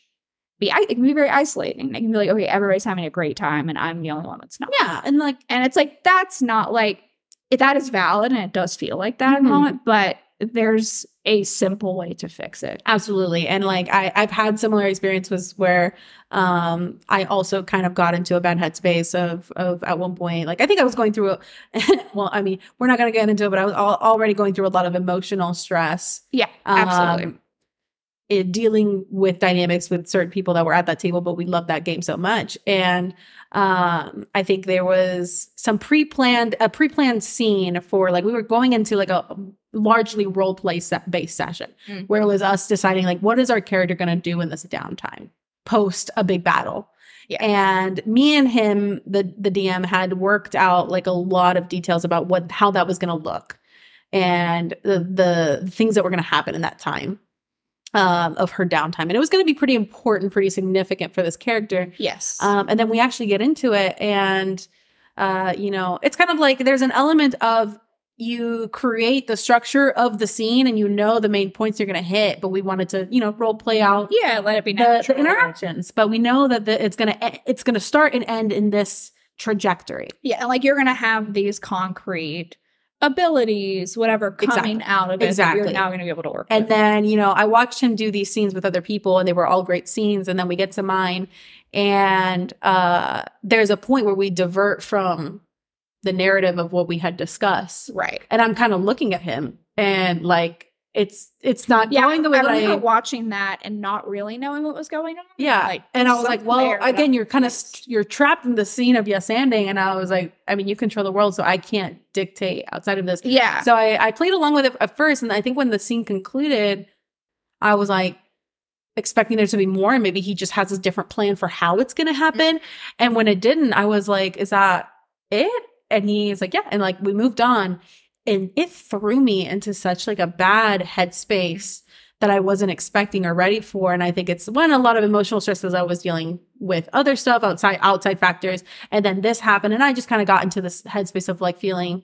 be it can be very isolating. It can be like, okay, everybody's having a great time and I'm the only one that's not. yeah. And like And it's like that's not like that is valid and it does feel like that Mhm. at the moment, but there's a simple way to fix it. Absolutely. And like I, I've had similar experiences where um I also kind of got into a bad headspace of of at one point, like I think I was going through a well, I mean, we're not gonna get into it, but I was al- already going through a lot of emotional stress. Yeah, absolutely. um, in dealing with dynamics with certain people that were at that table, but we loved that game so much. And um, I think there was some pre-planned, a pre-planned scene for like we were going into like a largely role play set based session Mm. where it was us deciding like what is our character going to do in this downtime post a big battle. Yeah. And me and him, the the DM had worked out like a lot of details about what how that was going to look and the the things that were going to happen in that time um, of her downtime. And it was going to be pretty important, pretty significant for this character. yes. Um, and then we actually get into it, and uh, you know, it's kind of like there's an element of you create the structure of the scene, and you know the main points you're going to hit, but we wanted to, you know, role play out yeah, let it be the, natural. the interactions. But we know that the, it's going to it's going to start and end in this trajectory. Yeah, like you're gonna have these concrete abilities, whatever coming Exactly. out of it that Exactly. you're now gonna be able to work And with. then, you know, I watched him do these scenes with other people and they were all great scenes. And then we get to mine and uh there's a point where we divert from the narrative of what we had discussed. right. And I'm kind of looking at him and like it's it's not Yeah, going the way I that I watching that and not really knowing what was going on. yeah. like, and I was like, well, there again, you're kind of you're trapped in the scene of yes anding, and I was like, I mean, you control the world, so I can't dictate outside of this. yeah, So I, I played along with it at first, and I think when the scene concluded, I was like expecting there to be more, and maybe he just has a different plan for how it's going to happen. Mm-hmm. And when it didn't, I was like, "Is that it?" And he's like, "Yeah." And like we moved on, and it threw me into such like a bad headspace that I wasn't expecting or ready for. And I think it's when a lot of emotional stress as I was dealing with other stuff outside outside factors, and then this happened, and I just kind of got into this headspace of like feeling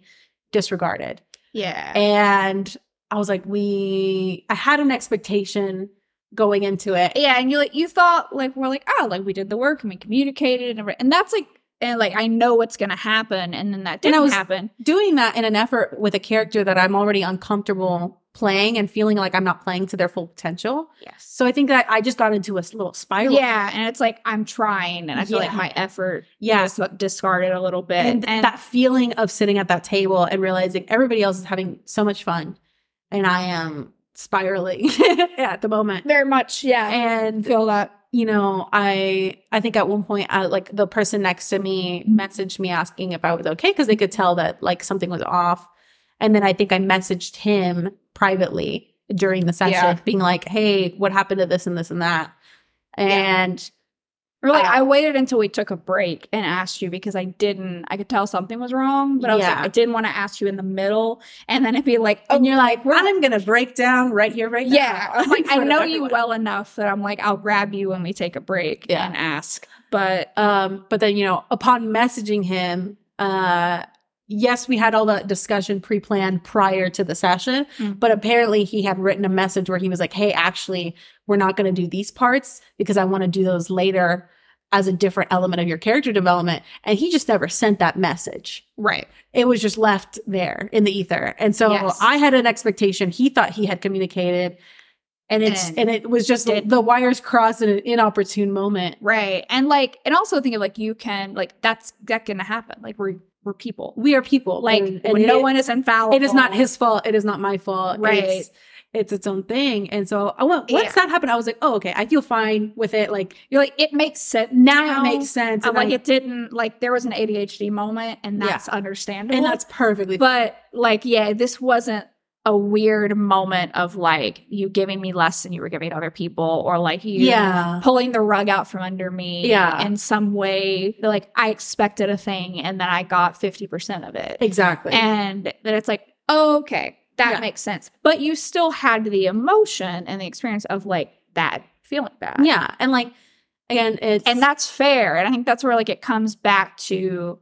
disregarded. yeah, And I was like, we, I had an expectation going into it. yeah. And you like you thought like we're like oh like we did the work and we communicated and everything. and that's like and like I know what's gonna happen and then that And I didn't was- happen. Doing that in an effort with a character that I'm already uncomfortable playing and feeling like I'm not playing to their full potential. Yes. So I think that I just got into a little spiral. Yeah, and it's like I'm trying, and I feel like my effort Yeah. was discarded a little bit. And, that feeling of sitting at that table and realizing everybody else is having so much fun and I am spiraling at the moment. very much, yeah, And feel that. You know, I I think at one point, I, like the person next to me messaged me asking if I was okay because they could tell that like something was off, and then I think I messaged him privately during the session, Yeah. being like, "Hey, what happened to this and this and that?" And Or like Uh, I waited until we took a break and asked you because I didn't. I could tell something was wrong, but I was like, I didn't want to ask you in the middle, and then it'd be like, and oh, you're like, "I'm gonna break down right here, right yeah. now." I'm like, I know you well enough that I'm like, I'll grab you when we take a break Yeah. and ask. But Um, but then you know, upon messaging him, uh, yes, we had all that discussion pre-planned prior to the session, Mm. but apparently he had written a message where he was like, "Hey, actually, we're not going to do these parts because I want to do those later." As a different element of your character development. And he just never sent that message. right, It was just left there in the ether. And so Yes. I had an expectation. He thought he had communicated. And it's And and, it was just did- the wires crossed in an inopportune moment. right, and like, and also think of like you can like that's that gonna happen. Like we're we're people. We are people. Like and, and no it- one is infallible. it is not his fault. It is not my fault. Right. It's, it's its own thing. And so I went, once Yeah. that happened, I was like, oh, okay, I feel fine with it. Like You're like it makes sense now it makes sense. I'm And, like I- it didn't like there was an ADHD moment and Yeah. that's understandable. and that's perfectly but like yeah, this wasn't a weird moment of like you giving me less than you were giving other people or like you Yeah. pulling the rug out from under me Yeah. in some way like I expected a thing and then I got 50% of it. Exactly. And then it's like, oh, okay, that Yeah. makes sense. But you still had the emotion and the experience of like that feeling bad. yeah. And like, again, it's, and that's fair and i think that's where like it comes back to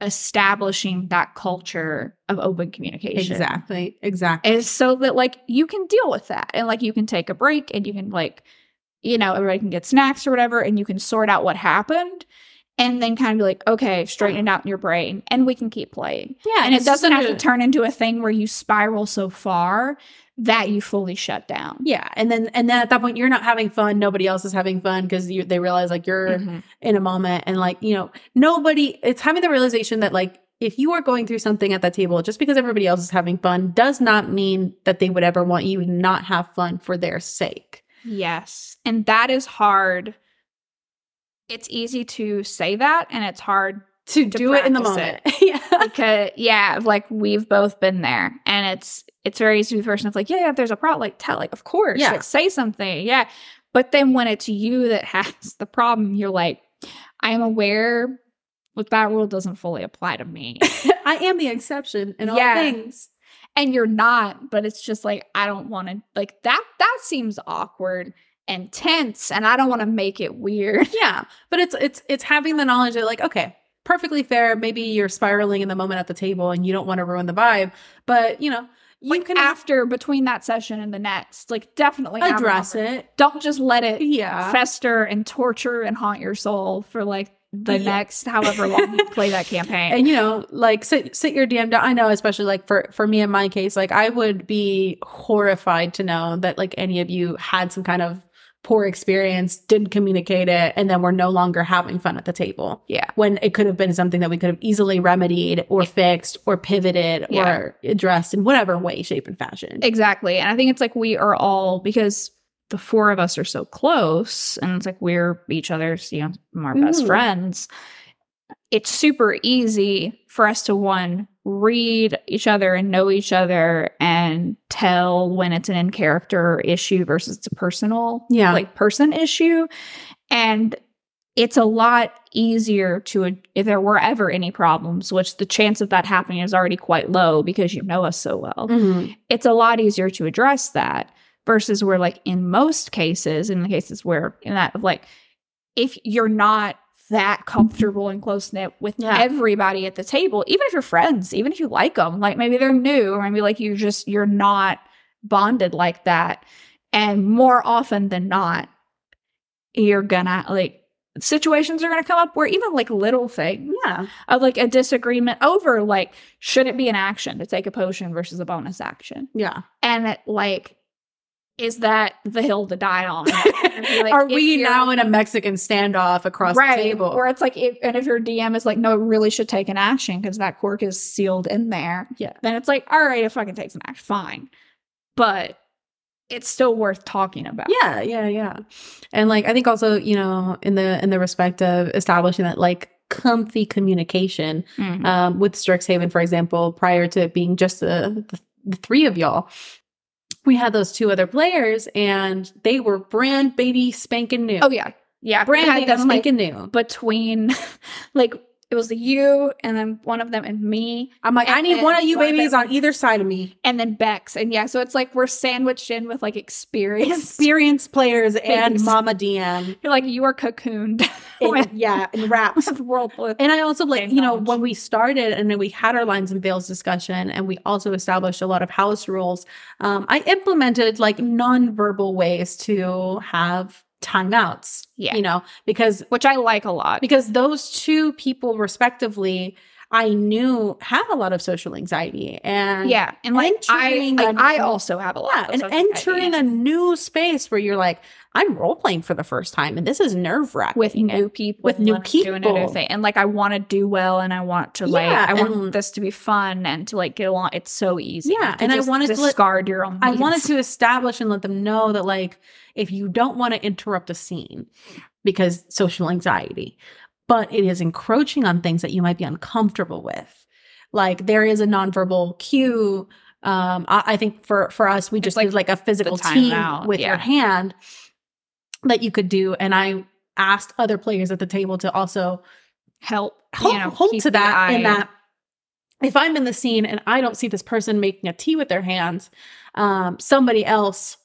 establishing that culture of open communication exactly, exactly. is so that like you can deal with that and like you can take a break and you can like you know everybody can get snacks or whatever and you can sort out what happened and then kind of be like okay straighten it out in your brain and we can keep playing yeah. and it doesn't have to turn into a thing where you spiral so far that you fully shut down Yeah. And then, and then at that point, you're not having fun. Nobody else is having fun because they realize like you're Mhm. in a moment and like, you know, nobody, it's having the realization that like, if you are going through something at that table, just because everybody else is having fun does not mean that they would ever want you to not have fun for their sake. Yes. And that is hard. It's easy to say that and it's hard To, To do it in the moment. yeah. because yeah, like we've both been there and it's it's very easy to be the person that's like, yeah, yeah, if there's a problem, like tell like of course, Yeah. like say something. Yeah. But then when it's you that has the problem, you're like, I am aware but that rule doesn't fully apply to me. I am the exception in all Yeah. things. and you're not, but it's just like I don't want to like that that seems awkward and tense and I don't want to make it weird. Yeah. But it's, it's, it's having the knowledge that like, okay, perfectly fair. Maybe you're spiraling in the moment at the table and you don't want to ruin the vibe, but you know, you like can after between that session and the next like definitely address it. don't just let it Yeah. fester and torture and haunt your soul for like the Yeah. next however long you play that campaign and you know like sit sit your DM down. I know, especially like for for me in my case, like I would be horrified to know that like any of you had some kind of poor experience, didn't communicate it, and then we're no longer having fun at the table. Yeah. When it could have been something that we could have easily remedied or fixed or pivoted Yeah. or addressed in whatever way, shape, and fashion. Exactly. And I think it's like we are all because the four of us are so close and it's like we're each other's, you know, our best Mhm. friends. It's super easy for us to one read each other and know each other and tell when it's an in character issue versus it's a personal Yeah. like person issue. And it's a lot easier to if there were ever any problems, which the chance of that happening is already quite low because you know us so well Mhm. it's a lot easier to address that versus where like in most cases in the cases where in that of like if you're not that comfortable and close knit with Yeah. everybody at the table even if you're friends even if you like them like maybe they're new or maybe like you just you're not bonded like that and more often than not you're gonna like situations are gonna come up where even like little things Yeah. of like a disagreement over like should it be an action to take a potion versus a bonus action Yeah. and it, like is that the hill to die on like, Are we now in a Mexican standoff across right the table? or it's like if, and if your dm is like no it really should take an action because that quirk is sealed in there Yeah. then it's like all right if i can take some action fine but it's still worth talking about Yeah, yeah, yeah. And like I think also, you know, in the in the respect of establishing that like comfy communication Mhm. um with Strixhaven, for example, prior to it being just the, the, the three of y'all. We had those two other players and they were brand baby spanking new. oh yeah yeah brand baby them, like, new. between like it was you and then one of them and me I'm like, I need one of you one babies them- on either side of me. and then Bex. And yeah, so it's like we're sandwiched in with like experience. Experienced players and Mama DM. You're like you are cocooned And, yeah, and wraps. world And I also like, you know, knowledge. when we started and then we had our lines and veils discussion and we also established a lot of house rules, um, I implemented like nonverbal ways to have timeouts. Yeah. You know, because which I like a lot. because those two people respectively I knew have a lot of social anxiety and yeah, and like I like, a I new- also have a lot. yeah, and entering anxiety a new space where you're like, I'm role playing for the first time and this is nerve wracking. with new people, with new and I'm doing a new thing. and like I want to do well, and I want to like Yeah, I want this to be fun and to like get along. It's so easy. Yeah, and I wanted to discard your own. I wanted to establish and let them know that like if you don't want to interrupt a scene because social anxiety, but it is encroaching on things that you might be uncomfortable with. Like there is a nonverbal cue. Um, I, I think for for us, we It's just like like a physical team timeout, with yeah. your hand that you could do, and I asked other players at the table to also help hold, you know hold to that in that if I'm in the scene and I don't see this person making a tea with their hands, um, somebody else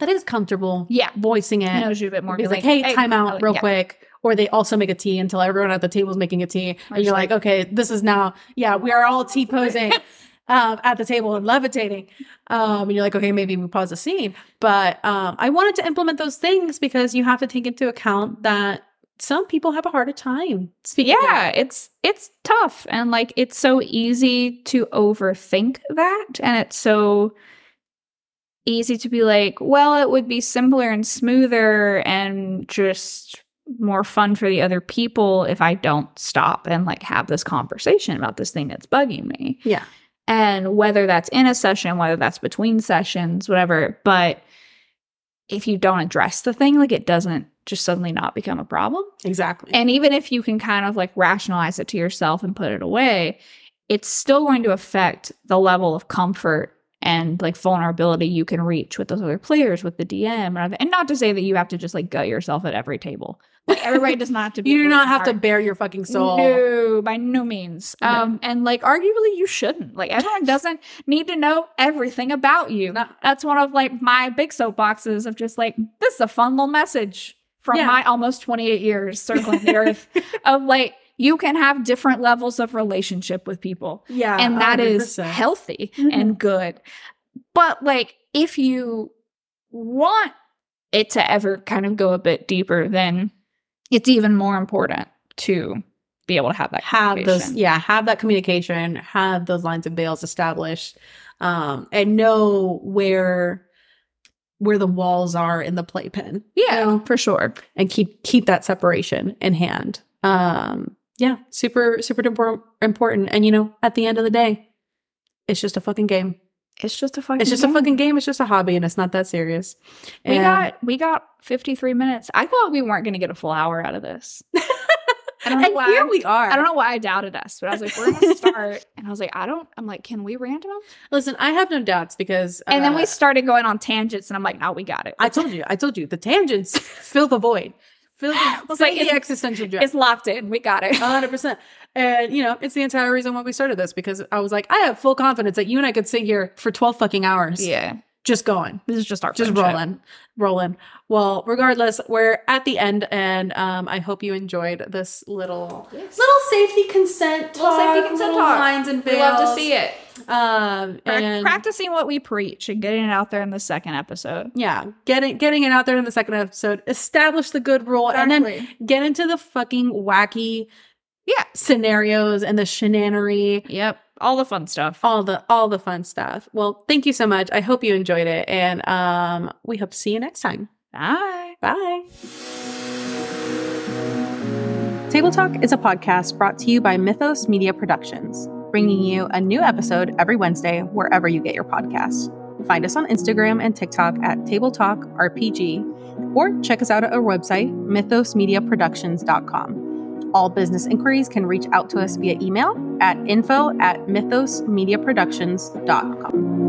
that is comfortable yeah voicing it knows you a bit more. be like, hey, time out real yeah. quick. Or they also make a tea until everyone at the table is making a tea. And you're like, okay, this is now, yeah, we are all tea posing um, at the table and levitating. Um, and you're like, okay, maybe we pause the scene. But um, I wanted to implement those things because you have to take into account that some people have a harder time speaking. yeah it's it's tough and like it's so easy to overthink that and it's so easy to be like well it would be simpler and smoother and just more fun for the other people if i don't stop and like have this conversation about this thing that's bugging me Yeah. And whether that's in a session whether that's between sessions whatever but if you don't address the thing like it doesn't just suddenly not become a problem Exactly. and even if you can kind of like rationalize it to yourself and put it away, it's still going to affect the level of comfort and like vulnerability you can reach with those other players, with the DM, and, not to say that you have to just like gut yourself at every table. Like everybody does not have to be. you do not have to bare your fucking soul. No, by no means. No. Um, and like arguably you shouldn't. Like everyone doesn't need to know everything about you. No. That's one of like my big soapboxes of just like this is a fun little message from Yeah. my almost 28 years circling the earth of like you can have different levels of relationship with people Yeah. and that is 100%. healthy Mhm. and good. But like if you want it to ever kind of go a bit deeper, then it's even more important to be able to have that have those yeah have that communication have those lines of veils established um and know where where the walls are in the playpen. Yeah, you know? for sure. and keep keep that separation in hand. Um, yeah, super super important. And you know, at the end of the day, it's just a fucking game. It's just a fucking. It's just a fucking game. It's just a hobby, and it's not that serious. We And- got we got 53 minutes. I thought we weren't going to get a full hour out of this. I don't know and why. here we are. I don't know why I doubted us, but I was like, we're going to start. and I was like, I don't, I'm like, can we random? Listen, I have no doubts because And then we uh, started going on tangents, and I'm like, no, we got it. I told you, I told you, the tangents fill the void, the, was like, the it's- existential dread. it's locked in. We got it. hundred percent. And you know, it's the entire reason why we started this because I was like, I have full confidence that you and I could sit here for twelve fucking hours, yeah. Just going. This is just our just friendship. rolling rolling well regardless we're at the end and um i hope you enjoyed this little Yes. little safety consent talk, Little safety consent little talk. lines and We love to see it. um and practicing what we preach and getting it out there in the second episode. yeah getting getting it out there in the second episode establish the good rule and then get into the fucking wacky Yeah. scenarios and the shenanery Yep. All the fun stuff. all the all the fun stuff well thank you so much i hope you enjoyed it and um we hope to see you next time Bye. Bye. Table Talk is a podcast brought to you by Mythos Media Productions, bringing you a new episode every Wednesday wherever you get your podcasts. Find us on Instagram and TikTok at Table Talk RPG, or check us out at our website, mythosmediaproductions.com. All business inquiries can reach out to us via email at info at mythosmediaproductions.com.